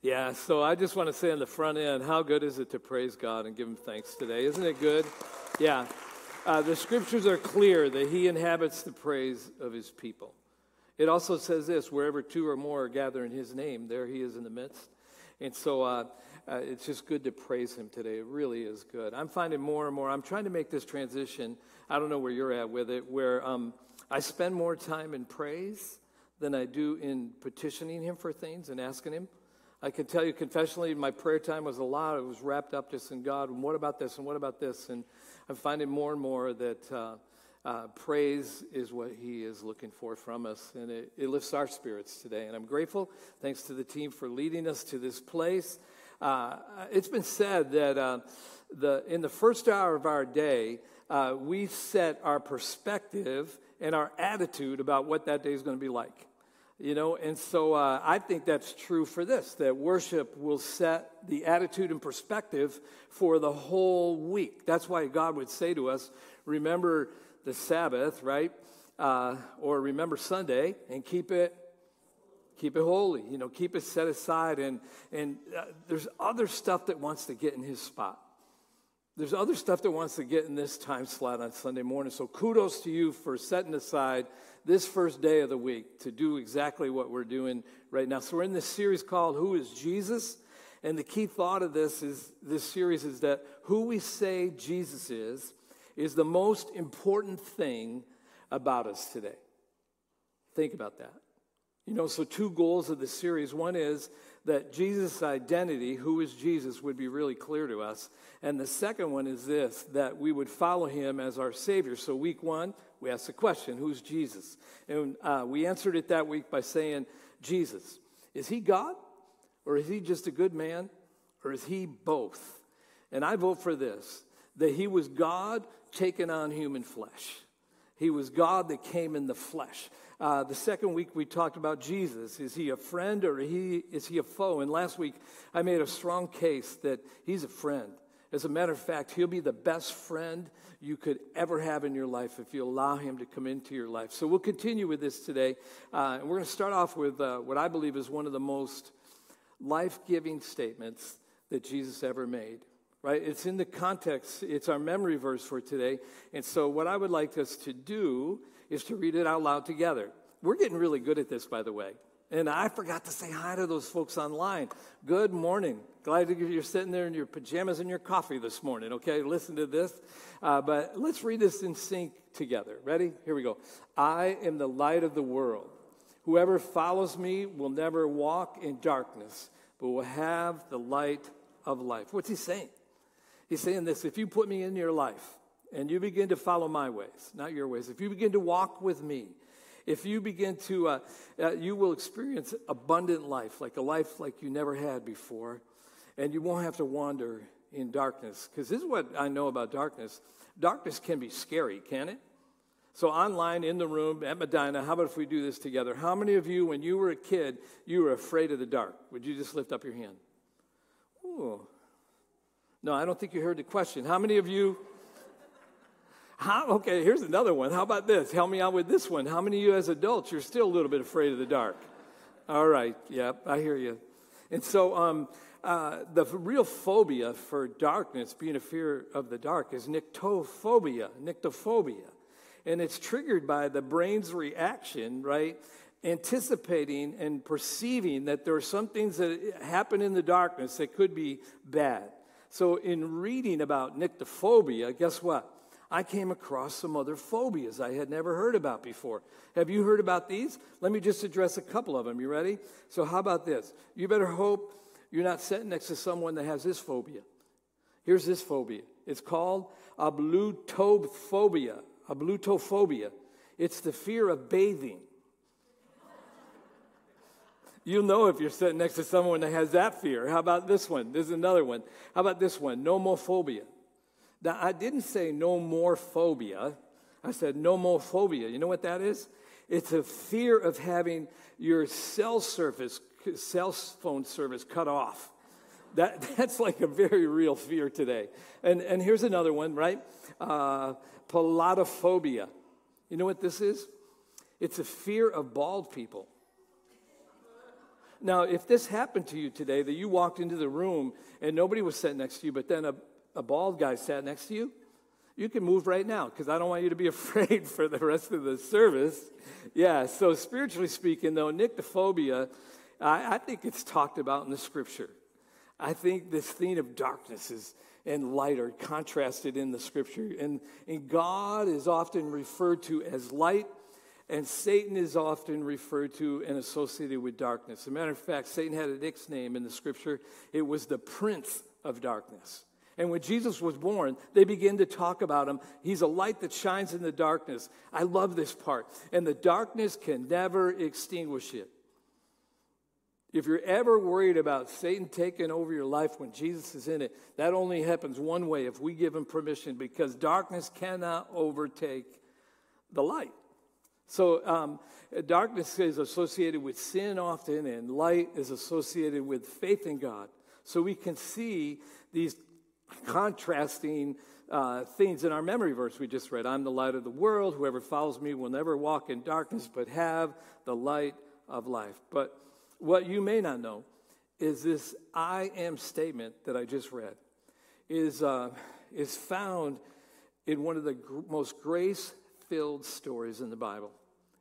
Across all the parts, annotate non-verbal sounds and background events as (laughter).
Yeah, so I just want to say on the front end, how good is it to praise God and give Him thanks today? Isn't it good? Yeah. Uh, the scriptures are clear that He inhabits the praise of His people. It also says this wherever two or more are in His name, there He is in the midst. And so uh, uh, it's just good to praise Him today. It really is good. I'm finding more and more, I'm trying to make this transition. I don't know where you're at with it, where um, I spend more time in praise than I do in petitioning Him for things and asking Him. I can tell you confessionally, my prayer time was a lot. It was wrapped up just in God. And what about this? And what about this? And I'm finding more and more that uh, uh, praise is what He is looking for from us. And it, it, lifts our spirits today. And I'm grateful. Thanks to the team for leading us to this place. Uh, it's been said that uh, the, in the first hour of our day, uh, we set our perspective and our attitude about what that day is going to be like. You know, and so uh, I think that's true for this that worship will set the attitude and perspective for the whole week. That's why God would say to us, remember the Sabbath, right? Uh, or remember Sunday and keep it keep it holy you know keep it set aside and and uh, there's other stuff that wants to get in his spot there's other stuff that wants to get in this time slot on Sunday morning. So kudos to you for setting aside this first day of the week to do exactly what we're doing right now. So we're in this series called Who is Jesus? And the key thought of this is this series is that who we say Jesus is is the most important thing about us today. Think about that. You know, so two goals of the series. One is that Jesus' identity, who is Jesus, would be really clear to us. And the second one is this that we would follow him as our Savior. So, week one, we asked the question who's Jesus? And uh, we answered it that week by saying, Jesus. Is he God? Or is he just a good man? Or is he both? And I vote for this that he was God taking on human flesh. He was God that came in the flesh. Uh, the second week we talked about Jesus. Is he a friend or he, is he a foe? And last week I made a strong case that he's a friend. As a matter of fact, he'll be the best friend you could ever have in your life if you allow him to come into your life. So we'll continue with this today. Uh, and we're going to start off with uh, what I believe is one of the most life giving statements that Jesus ever made. Right? It's in the context, it's our memory verse for today. And so, what I would like us to do is to read it out loud together. We're getting really good at this, by the way. And I forgot to say hi to those folks online. Good morning. Glad you're sitting there in your pajamas and your coffee this morning, okay? Listen to this. Uh, but let's read this in sync together. Ready? Here we go. I am the light of the world. Whoever follows me will never walk in darkness, but will have the light of life. What's he saying? He's saying this if you put me in your life and you begin to follow my ways, not your ways, if you begin to walk with me, if you begin to, uh, uh, you will experience abundant life, like a life like you never had before, and you won't have to wander in darkness. Because this is what I know about darkness darkness can be scary, can it? So, online in the room at Medina, how about if we do this together? How many of you, when you were a kid, you were afraid of the dark? Would you just lift up your hand? Ooh. No, I don't think you heard the question. How many of you how, okay, here's another one. How about this? Help me out with this one. How many of you as adults, you're still a little bit afraid of the dark? All right, yep, I hear you. And so um, uh, the real phobia for darkness, being a fear of the dark, is nyctophobia, nyctophobia. And it's triggered by the brain's reaction, right? Anticipating and perceiving that there are some things that happen in the darkness that could be bad. So, in reading about nyctophobia, guess what? I came across some other phobias I had never heard about before. Have you heard about these? Let me just address a couple of them. You ready? So, how about this? You better hope you're not sitting next to someone that has this phobia. Here's this phobia it's called ablutophobia. Ablutophobia. It's the fear of bathing. You'll know if you're sitting next to someone that has that fear. How about this one? This is another one. How about this one? Nomophobia. Now, I didn't say no more phobia. I said no more phobia. You know what that is? It's a fear of having your cell service, cell phone service cut off. That, (laughs) that's like a very real fear today. And, and here's another one, right? Uh, peladophobia. You know what this is? It's a fear of bald people. Now, if this happened to you today, that you walked into the room and nobody was sitting next to you, but then a, a bald guy sat next to you, you can move right now because I don't want you to be (laughs) afraid for the rest of the service. Yeah, so spiritually speaking, though, nyctophobia, I, I think it's talked about in the scripture. I think this theme of darkness is, and light are contrasted in the scripture. And, and God is often referred to as light, and Satan is often referred to and associated with darkness. As a matter of fact, Satan had a nickname in the scripture. It was the prince of darkness. And when Jesus was born, they begin to talk about him. He's a light that shines in the darkness. I love this part. And the darkness can never extinguish it. If you're ever worried about Satan taking over your life when Jesus is in it, that only happens one way if we give him permission because darkness cannot overtake the light. So, um, darkness is associated with sin often, and light is associated with faith in God. So, we can see these contrasting uh, things in our memory verse we just read I'm the light of the world. Whoever follows me will never walk in darkness, but have the light of life. But what you may not know is this I am statement that I just read is, uh, is found in one of the gr- most grace filled stories in the Bible.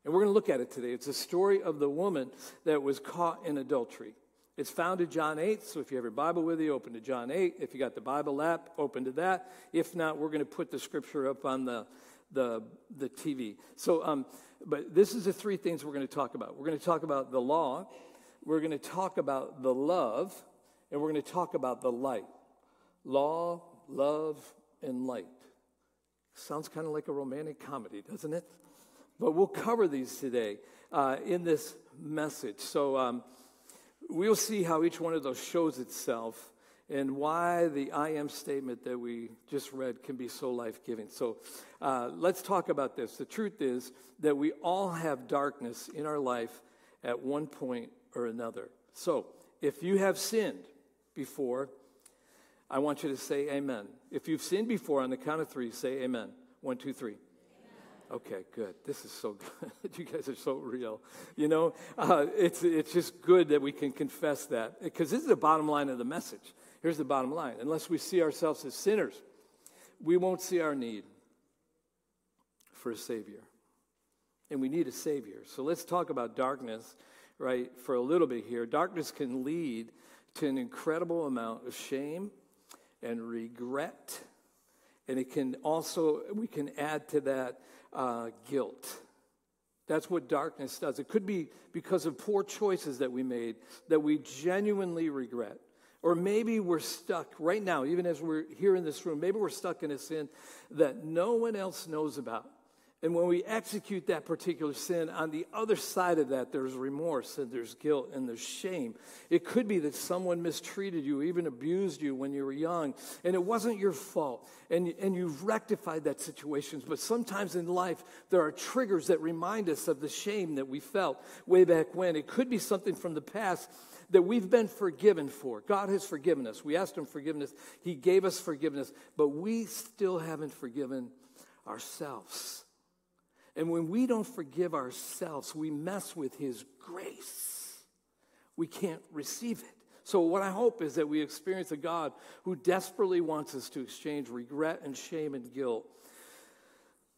And we're going to look at it today. It's a story of the woman that was caught in adultery. It's found in John 8, so if you have your Bible with you, open to John 8. If you got the Bible app, open to that. If not, we're going to put the scripture up on the, the, the TV. So, um, but this is the three things we're going to talk about. We're going to talk about the law, we're going to talk about the love, and we're going to talk about the light. Law, love, and light. Sounds kind of like a romantic comedy, doesn't it? But we'll cover these today uh, in this message. So um, we'll see how each one of those shows itself and why the I am statement that we just read can be so life giving. So uh, let's talk about this. The truth is that we all have darkness in our life at one point or another. So if you have sinned before, I want you to say amen. If you've sinned before, on the count of three, say amen. One, two, three. Okay, good. This is so (laughs) good. you guys are so real. You know, uh, it's, it's just good that we can confess that because this is the bottom line of the message. Here's the bottom line unless we see ourselves as sinners, we won't see our need for a Savior. And we need a Savior. So let's talk about darkness, right, for a little bit here. Darkness can lead to an incredible amount of shame and regret. And it can also, we can add to that uh, guilt. That's what darkness does. It could be because of poor choices that we made that we genuinely regret. Or maybe we're stuck right now, even as we're here in this room, maybe we're stuck in a sin that no one else knows about. And when we execute that particular sin, on the other side of that, there's remorse and there's guilt and there's shame. It could be that someone mistreated you, even abused you when you were young, and it wasn't your fault. And, and you've rectified that situation. But sometimes in life, there are triggers that remind us of the shame that we felt way back when. It could be something from the past that we've been forgiven for. God has forgiven us. We asked Him forgiveness, He gave us forgiveness, but we still haven't forgiven ourselves. And when we don't forgive ourselves, we mess with His grace. We can't receive it. So, what I hope is that we experience a God who desperately wants us to exchange regret and shame and guilt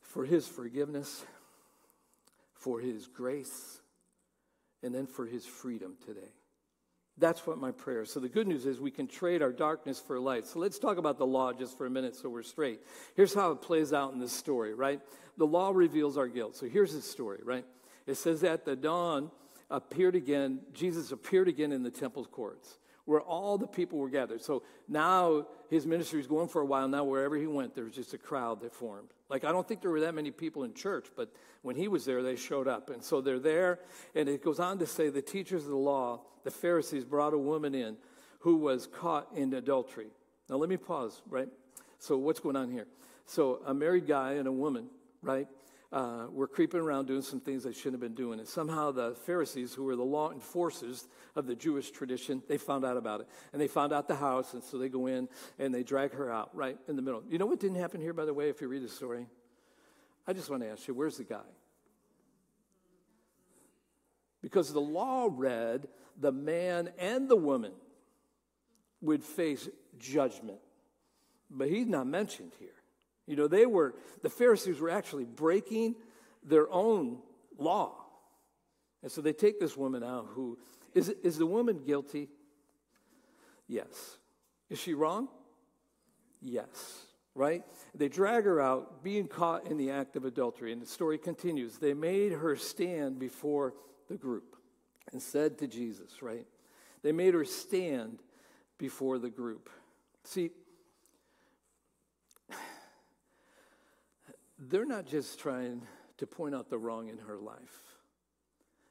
for His forgiveness, for His grace, and then for His freedom today. That's what my prayer is. So the good news is we can trade our darkness for light. So let's talk about the law just for a minute so we're straight. Here's how it plays out in this story, right? The law reveals our guilt. So here's the story, right? It says that the dawn appeared again, Jesus appeared again in the temple courts where all the people were gathered. So now his ministry is going for a while. Now, wherever he went, there was just a crowd that formed. Like, I don't think there were that many people in church, but when he was there, they showed up. And so they're there. And it goes on to say the teachers of the law, the Pharisees, brought a woman in who was caught in adultery. Now, let me pause, right? So, what's going on here? So, a married guy and a woman, right? Uh, were creeping around doing some things they shouldn't have been doing. And somehow the Pharisees, who were the law enforcers of the Jewish tradition, they found out about it. And they found out the house, and so they go in and they drag her out right in the middle. You know what didn't happen here, by the way, if you read the story? I just want to ask you, where's the guy? Because the law read the man and the woman would face judgment. But he's not mentioned here. You know, they were, the Pharisees were actually breaking their own law. And so they take this woman out who, is, is the woman guilty? Yes. Is she wrong? Yes. Right? They drag her out, being caught in the act of adultery. And the story continues. They made her stand before the group and said to Jesus, right? They made her stand before the group. See, they're not just trying to point out the wrong in her life.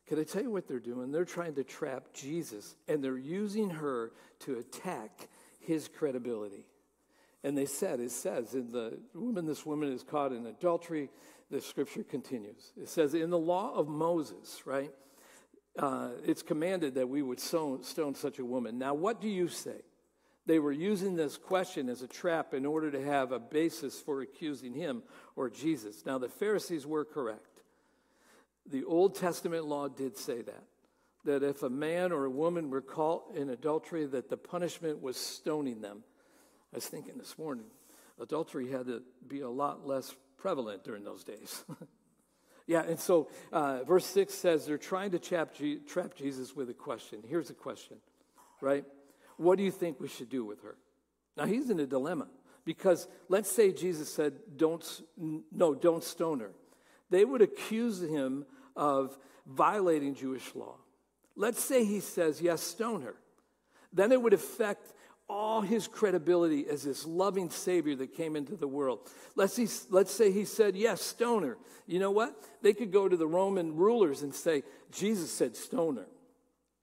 Can I tell you what they're doing? They're trying to trap Jesus, and they're using her to attack his credibility. And they said, it says, in the woman, this woman is caught in adultery. The scripture continues. It says, in the law of Moses, right? Uh, it's commanded that we would stone, stone such a woman. Now, what do you say? They were using this question as a trap in order to have a basis for accusing him or Jesus. Now, the Pharisees were correct. The Old Testament law did say that. That if a man or a woman were caught in adultery, that the punishment was stoning them. I was thinking this morning, adultery had to be a lot less prevalent during those days. (laughs) yeah, and so uh, verse 6 says they're trying to trap, trap Jesus with a question. Here's a question, right? What do you think we should do with her? Now he's in a dilemma because let's say Jesus said, "Don't, no, don't stone her." They would accuse him of violating Jewish law. Let's say he says, "Yes, stone her." Then it would affect all his credibility as this loving Savior that came into the world. Let's, he, let's say he said, Yes, stoner. You know what? They could go to the Roman rulers and say, Jesus said stoner.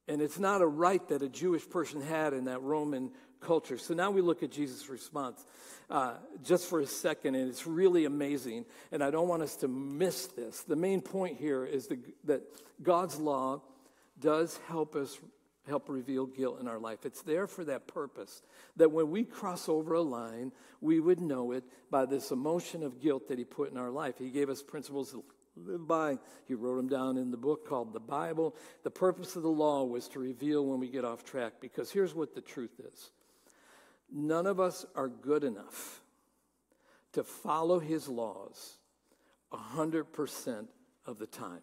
And it's not a right that a Jewish person had in that Roman culture. So now we look at Jesus' response uh, just for a second, and it's really amazing. And I don't want us to miss this. The main point here is the, that God's law does help us help reveal guilt in our life. It's there for that purpose. That when we cross over a line, we would know it by this emotion of guilt that He put in our life. He gave us principles live by. He wrote them down in the book called the Bible. The purpose of the law was to reveal when we get off track, because here's what the truth is none of us are good enough to follow His laws 100% of the time.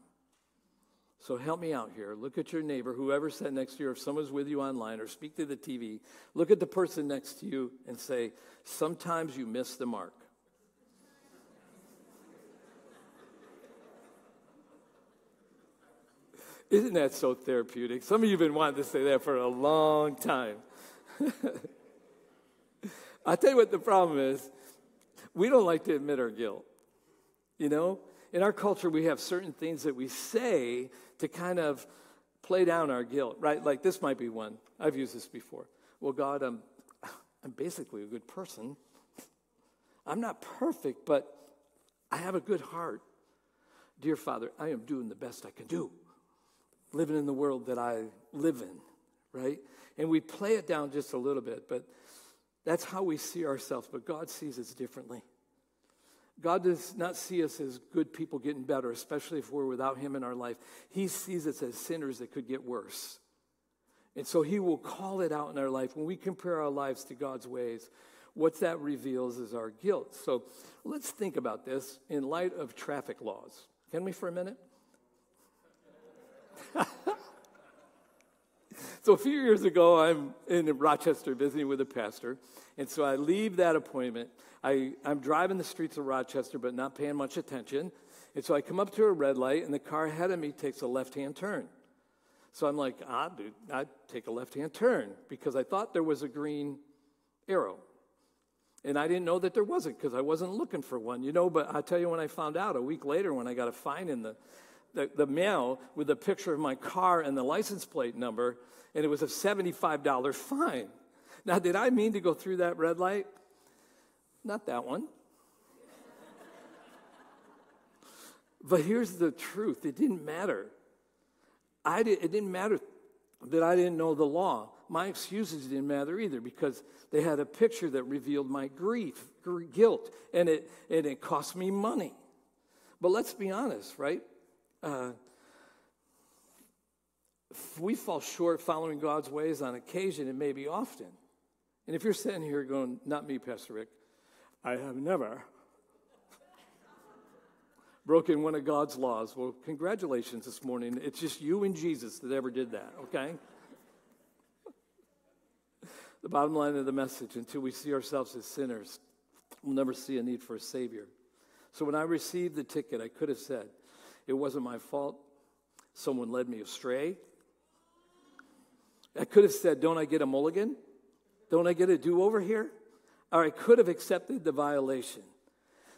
So help me out here. Look at your neighbor, whoever sat next to you, if someone's with you online or speak to the TV, look at the person next to you and say, Sometimes you miss the mark. Isn't that so therapeutic? Some of you have been wanting to say that for a long time. (laughs) I'll tell you what the problem is. We don't like to admit our guilt. You know, in our culture, we have certain things that we say to kind of play down our guilt, right? Like this might be one. I've used this before. Well, God, I'm, I'm basically a good person. I'm not perfect, but I have a good heart. Dear Father, I am doing the best I can do, living in the world that I live in, right? And we play it down just a little bit, but that's how we see ourselves, but God sees us differently. God does not see us as good people getting better, especially if we're without Him in our life. He sees us as sinners that could get worse. And so He will call it out in our life. When we compare our lives to God's ways, what that reveals is our guilt. So let's think about this in light of traffic laws. Can we for a minute? So a few years ago, I'm in Rochester visiting with a pastor. And so I leave that appointment. I, I'm driving the streets of Rochester, but not paying much attention. And so I come up to a red light, and the car ahead of me takes a left hand turn. So I'm like, ah, dude, I'd take a left hand turn because I thought there was a green arrow. And I didn't know that there wasn't because I wasn't looking for one, you know. But I tell you, when I found out a week later, when I got a fine in the, the, the mail with a picture of my car and the license plate number, and it was a $75 fine. Now, did I mean to go through that red light? Not that one. (laughs) but here's the truth it didn't matter. I did, it didn't matter that I didn't know the law. My excuses didn't matter either because they had a picture that revealed my grief, guilt, and it, and it cost me money. But let's be honest, right? Uh, we fall short following God's ways on occasion, it may be often. And if you're sitting here going, not me, Pastor Rick, I have never broken one of God's laws. Well, congratulations this morning. It's just you and Jesus that ever did that, okay? the bottom line of the message until we see ourselves as sinners, we'll never see a need for a Savior. So when I received the ticket, I could have said, It wasn't my fault. Someone led me astray. I could have said, Don't I get a mulligan? Don't I get a do over here? Or I could have accepted the violation.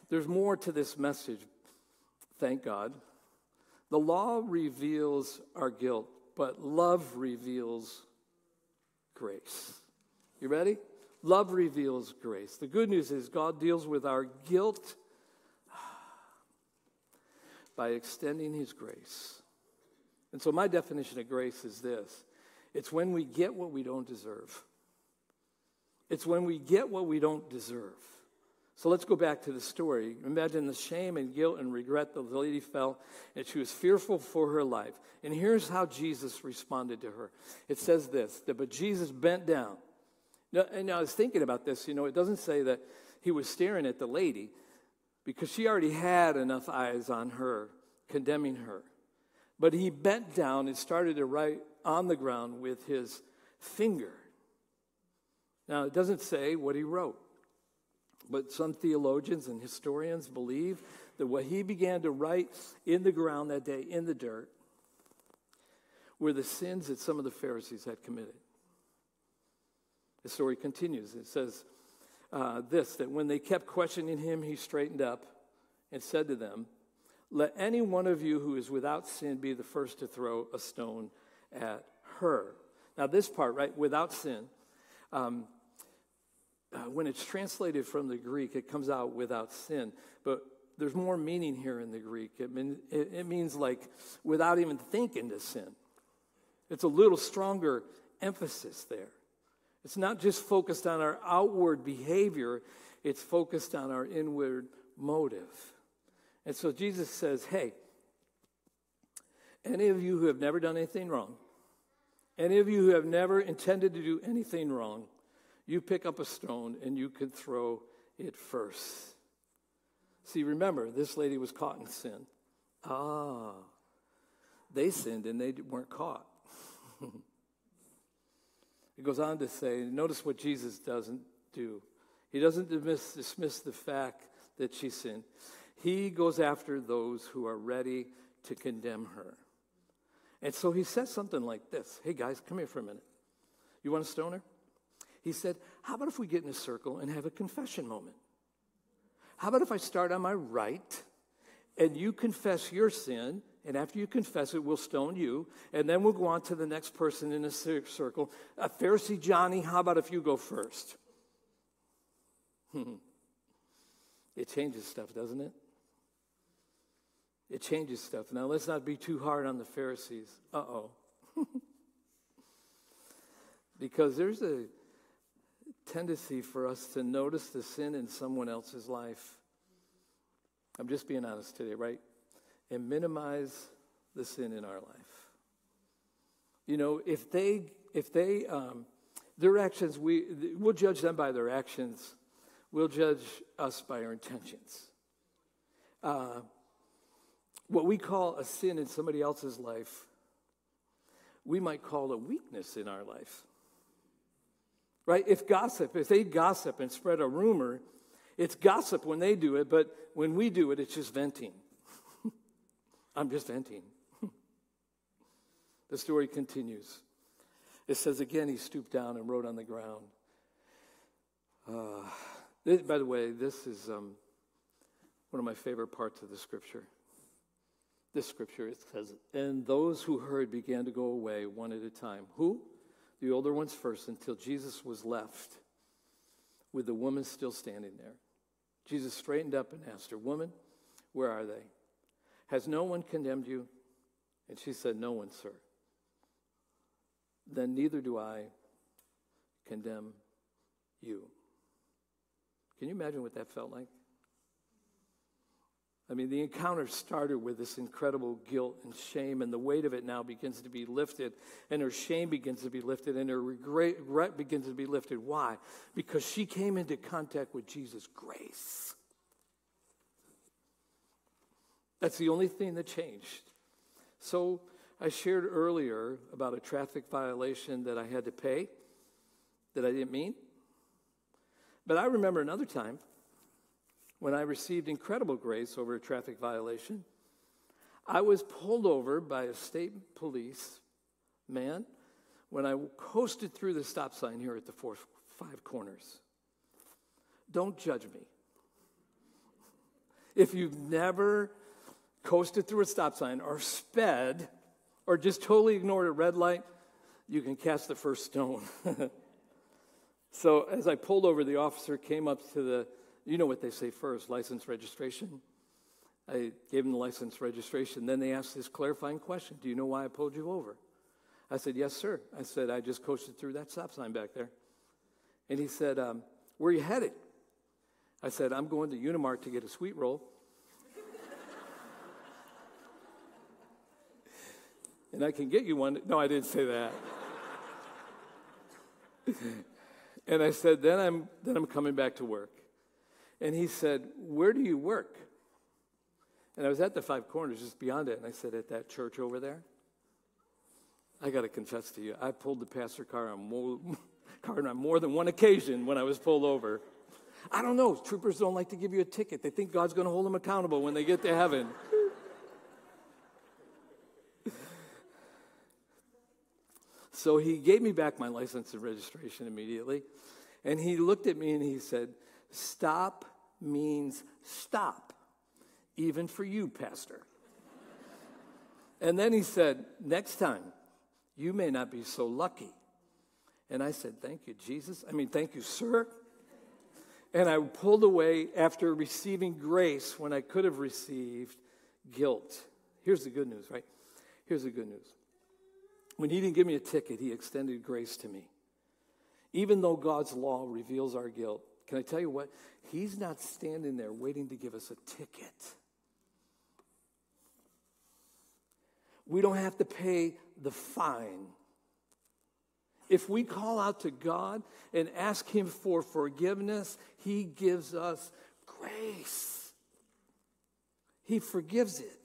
There's more to this message, thank God. The law reveals our guilt, but love reveals grace. You ready? Love reveals grace. The good news is God deals with our guilt by extending his grace. And so, my definition of grace is this it's when we get what we don't deserve. It's when we get what we don't deserve. So let's go back to the story. Imagine the shame and guilt and regret that the lady felt, and she was fearful for her life. And here's how Jesus responded to her. It says this that, but Jesus bent down. Now, and I was thinking about this, you know, it doesn't say that he was staring at the lady because she already had enough eyes on her, condemning her. But he bent down and started to write on the ground with his finger. Now, it doesn't say what he wrote. But some theologians and historians believe that what he began to write in the ground that day, in the dirt, were the sins that some of the Pharisees had committed. The story continues. It says uh, this that when they kept questioning him, he straightened up and said to them, Let any one of you who is without sin be the first to throw a stone at her. Now, this part, right, without sin, um, uh, when it's translated from the Greek, it comes out without sin. But there's more meaning here in the Greek. It, mean, it, it means like without even thinking to sin. It's a little stronger emphasis there. It's not just focused on our outward behavior, it's focused on our inward motive. And so Jesus says, Hey, any of you who have never done anything wrong, any of you who have never intended to do anything wrong, you pick up a stone and you can throw it first. See, remember, this lady was caught in sin. Ah, they sinned and they weren't caught. Goes on to say, notice what Jesus doesn't do. He doesn't dismiss, dismiss the fact that she sinned. He goes after those who are ready to condemn her. And so he says something like this Hey, guys, come here for a minute. You want a stoner? He said, How about if we get in a circle and have a confession moment? How about if I start on my right and you confess your sin, and after you confess it, we'll stone you, and then we'll go on to the next person in a circle. A Pharisee Johnny, how about if you go first? it changes stuff, doesn't it? It changes stuff. Now, let's not be too hard on the Pharisees. Uh oh. (laughs) because there's a tendency for us to notice the sin in someone else's life. I'm just being honest today, right? And minimize the sin in our life. You know, if they, if they, um, their actions, we, we'll judge them by their actions. We'll judge us by our intentions. Uh, what we call a sin in somebody else's life, we might call a weakness in our life. Right? If gossip, if they gossip and spread a rumor, it's gossip when they do it, but when we do it, it's just venting. I'm just venting. (laughs) the story continues. It says again, he stooped down and wrote on the ground. Uh, by the way, this is um, one of my favorite parts of the scripture. This scripture it says, and those who heard began to go away one at a time. Who? the older ones first until Jesus was left with the woman still standing there. Jesus straightened up and asked her, Woman, where are they? Has no one condemned you? And she said, No one, sir. Then neither do I condemn you. Can you imagine what that felt like? I mean, the encounter started with this incredible guilt and shame, and the weight of it now begins to be lifted, and her shame begins to be lifted, and her regret begins to be lifted. Why? Because she came into contact with Jesus' grace. That's the only thing that changed. So I shared earlier about a traffic violation that I had to pay that I didn't mean. But I remember another time when I received incredible grace over a traffic violation. I was pulled over by a state police man when I coasted through the stop sign here at the four, five corners. Don't judge me. If you've never coasted through a stop sign or sped or just totally ignored a red light, you can cast the first stone. (laughs) so as I pulled over, the officer came up to the you know what they say first license registration. I gave him the license registration. Then they asked this clarifying question Do you know why I pulled you over? I said, Yes, sir. I said, I just coasted through that stop sign back there. And he said, um, Where are you headed? I said, I'm going to Unimart to get a sweet roll. And I can get you one. No, I didn't say that. (laughs) and I said, then I'm, then I'm coming back to work. And he said, Where do you work? And I was at the Five Corners, just beyond it. And I said, At that church over there. I got to confess to you, I pulled the pastor car on more, (laughs) car on more than one occasion when I was pulled over. I don't know. Troopers don't like to give you a ticket. They think God's going to hold them accountable when they get to heaven. So he gave me back my license and registration immediately. And he looked at me and he said, Stop means stop, even for you, Pastor. and then he said, Next time, you may not be so lucky. And I said, Thank you, Jesus. I mean, thank you, sir. And I pulled away after receiving grace when I could have received guilt. Here's the good news, right? Here's the good news. When he didn't give me a ticket, he extended grace to me. Even though God's law reveals our guilt, can I tell you what? He's not standing there waiting to give us a ticket. We don't have to pay the fine. If we call out to God and ask Him for forgiveness, He gives us grace. He forgives it.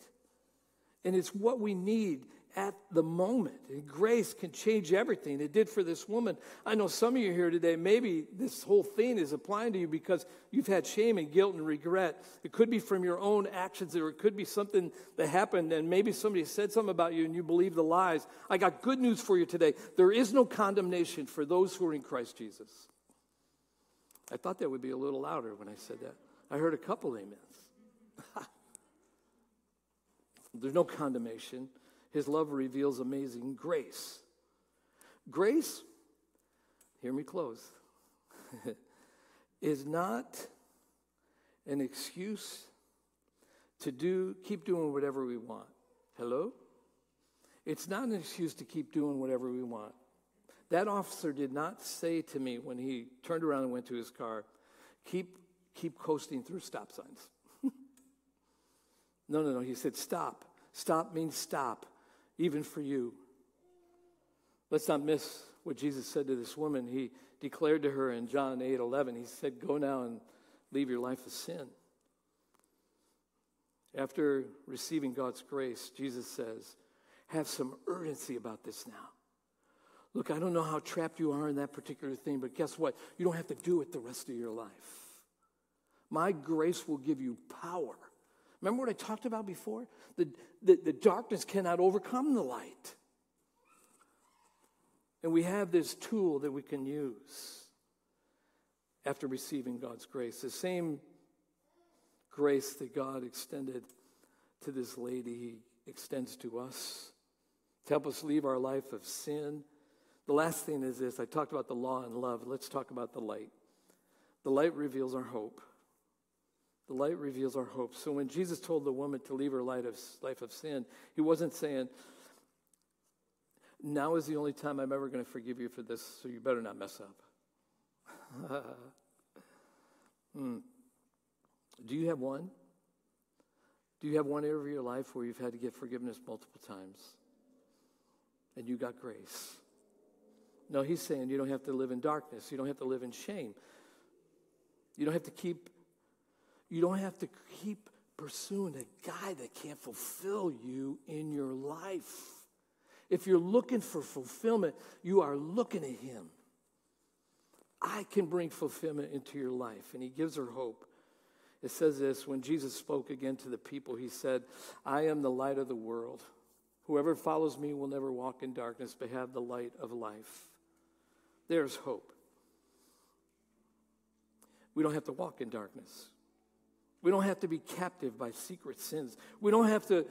And it's what we need at the moment. And grace can change everything. It did for this woman. I know some of you here today, maybe this whole thing is applying to you because you've had shame and guilt and regret. It could be from your own actions, or it could be something that happened, and maybe somebody said something about you and you believe the lies. I got good news for you today. There is no condemnation for those who are in Christ Jesus. I thought that would be a little louder when I said that. I heard a couple amens. (laughs) There's no condemnation. His love reveals amazing grace. Grace, hear me close, (laughs) is not an excuse to do keep doing whatever we want. Hello? It's not an excuse to keep doing whatever we want. That officer did not say to me when he turned around and went to his car, keep keep coasting through stop signs. (laughs) no, no, no. He said, stop. Stop means stop even for you. Let's not miss what Jesus said to this woman. He declared to her in John 8 11, He said, Go now and leave your life of sin. After receiving God's grace, Jesus says, Have some urgency about this now. Look, I don't know how trapped you are in that particular thing, but guess what? You don't have to do it the rest of your life. My grace will give you power Remember what I talked about before? The, the, the darkness cannot overcome the light. And we have this tool that we can use after receiving God's grace. The same grace that God extended to this lady, He extends to us to help us leave our life of sin. The last thing is this I talked about the law and love. Let's talk about the light. The light reveals our hope. The light reveals our hope. So when Jesus told the woman to leave her life of, life of sin, he wasn't saying, now is the only time I'm ever going to forgive you for this, so you better not mess up. (laughs) hmm. Do you have one? Do you have one area of your life where you've had to get forgiveness multiple times and you got grace? No, he's saying you don't have to live in darkness. You don't have to live in shame. You don't have to keep you don't have to keep pursuing a guy that can't fulfill you in your life. If you're looking for fulfillment, you are looking at him. I can bring fulfillment into your life. And he gives her hope. It says this when Jesus spoke again to the people, he said, I am the light of the world. Whoever follows me will never walk in darkness, but have the light of life. There's hope. We don't have to walk in darkness. We don't have to be captive by secret sins. We don't have to,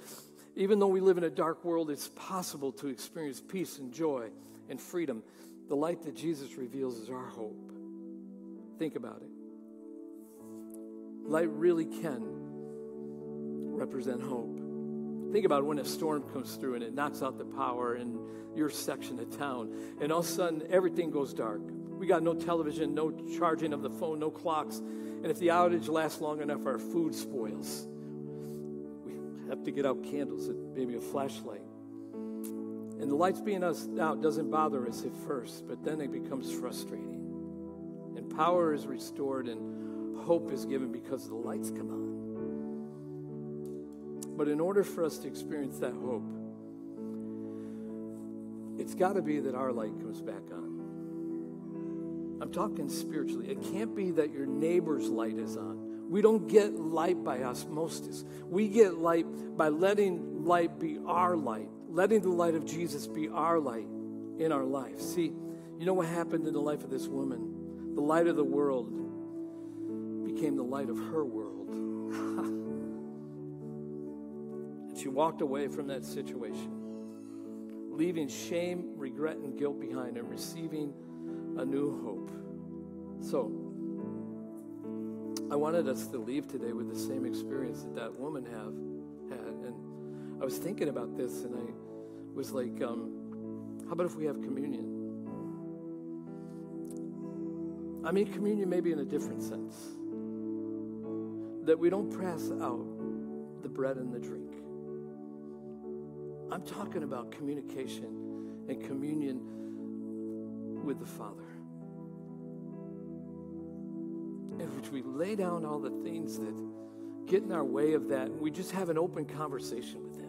even though we live in a dark world, it's possible to experience peace and joy and freedom. The light that Jesus reveals is our hope. Think about it. Light really can represent hope. Think about when a storm comes through and it knocks out the power in your section of town, and all of a sudden everything goes dark. We got no television, no charging of the phone, no clocks. And if the outage lasts long enough, our food spoils. We have to get out candles and maybe a flashlight. And the lights being out doesn't bother us at first, but then it becomes frustrating. And power is restored and hope is given because the lights come on. But in order for us to experience that hope, it's got to be that our light comes back on. I'm talking spiritually. It can't be that your neighbor's light is on. We don't get light by osmosis. We get light by letting light be our light, letting the light of Jesus be our light in our life. See, you know what happened in the life of this woman? The light of the world became the light of her world. (laughs) and she walked away from that situation, leaving shame, regret, and guilt behind and receiving a new hope. So, I wanted us to leave today with the same experience that that woman have had. And I was thinking about this, and I was like, um, how about if we have communion? I mean, communion maybe in a different sense. That we don't pass out the bread and the drink. I'm talking about communication and communion with the Father. In which we lay down all the things that get in our way of that, and we just have an open conversation with Him.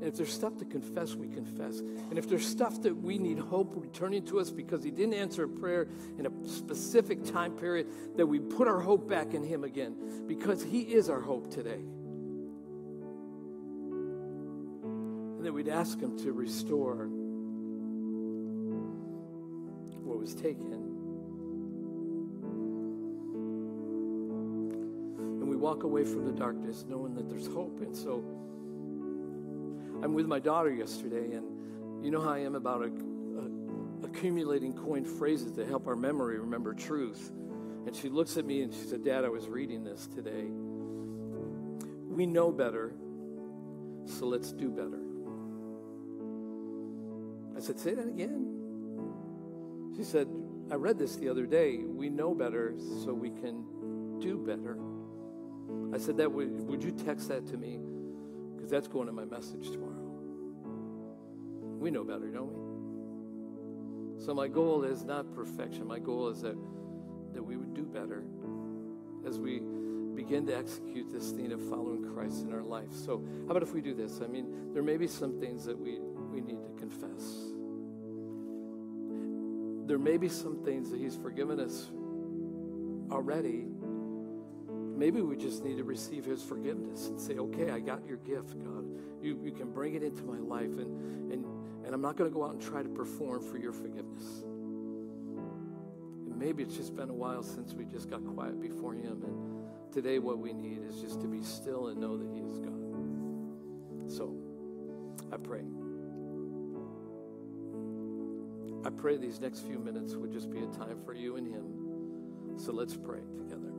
And if there's stuff to confess, we confess. And if there's stuff that we need hope returning to us because He didn't answer a prayer in a specific time period, that we put our hope back in Him again because He is our hope today. And that we'd ask Him to restore was taken. And we walk away from the darkness knowing that there's hope. And so I'm with my daughter yesterday, and you know how I am about a, a, accumulating coined phrases to help our memory remember truth. And she looks at me and she said, Dad, I was reading this today. We know better, so let's do better. I said, Say that again. She said, I read this the other day. We know better, so we can do better. I said, that would, would you text that to me? Because that's going to my message tomorrow. We know better, don't we? So my goal is not perfection. My goal is that, that we would do better as we begin to execute this thing of following Christ in our life. So how about if we do this? I mean, there may be some things that we, we need to confess there may be some things that He's forgiven us already. Maybe we just need to receive His forgiveness and say, okay, I got your gift, God. You, you can bring it into my life, and, and, and I'm not going to go out and try to perform for your forgiveness. And maybe it's just been a while since we just got quiet before Him, and today what we need is just to be still and know that He is God. So I pray. I pray these next few minutes would just be a time for you and Him. So let's pray together.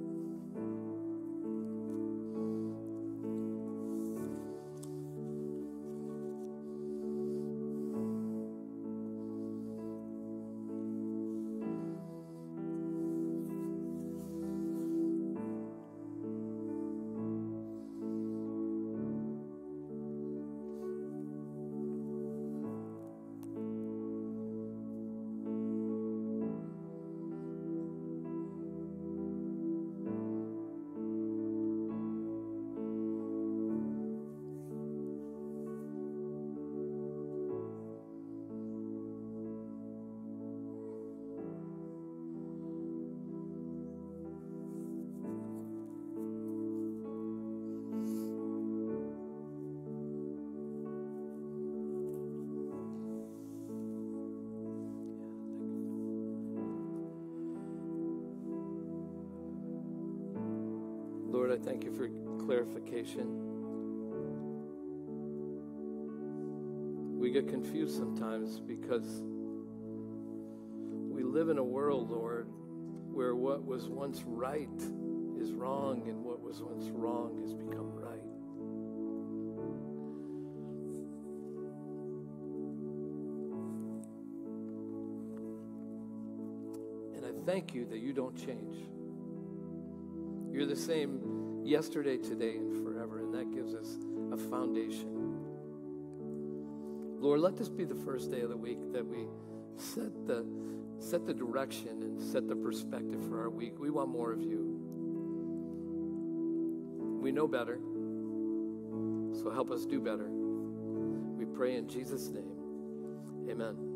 Lord, I thank you for clarification. We get confused sometimes because we live in a world, Lord, where what was once right is wrong and what was once wrong has become right. And I thank you that you don't change. You're the same yesterday, today, and forever, and that gives us a foundation. Lord, let this be the first day of the week that we set the set the direction and set the perspective for our week. We want more of you. We know better. So help us do better. We pray in Jesus' name. Amen.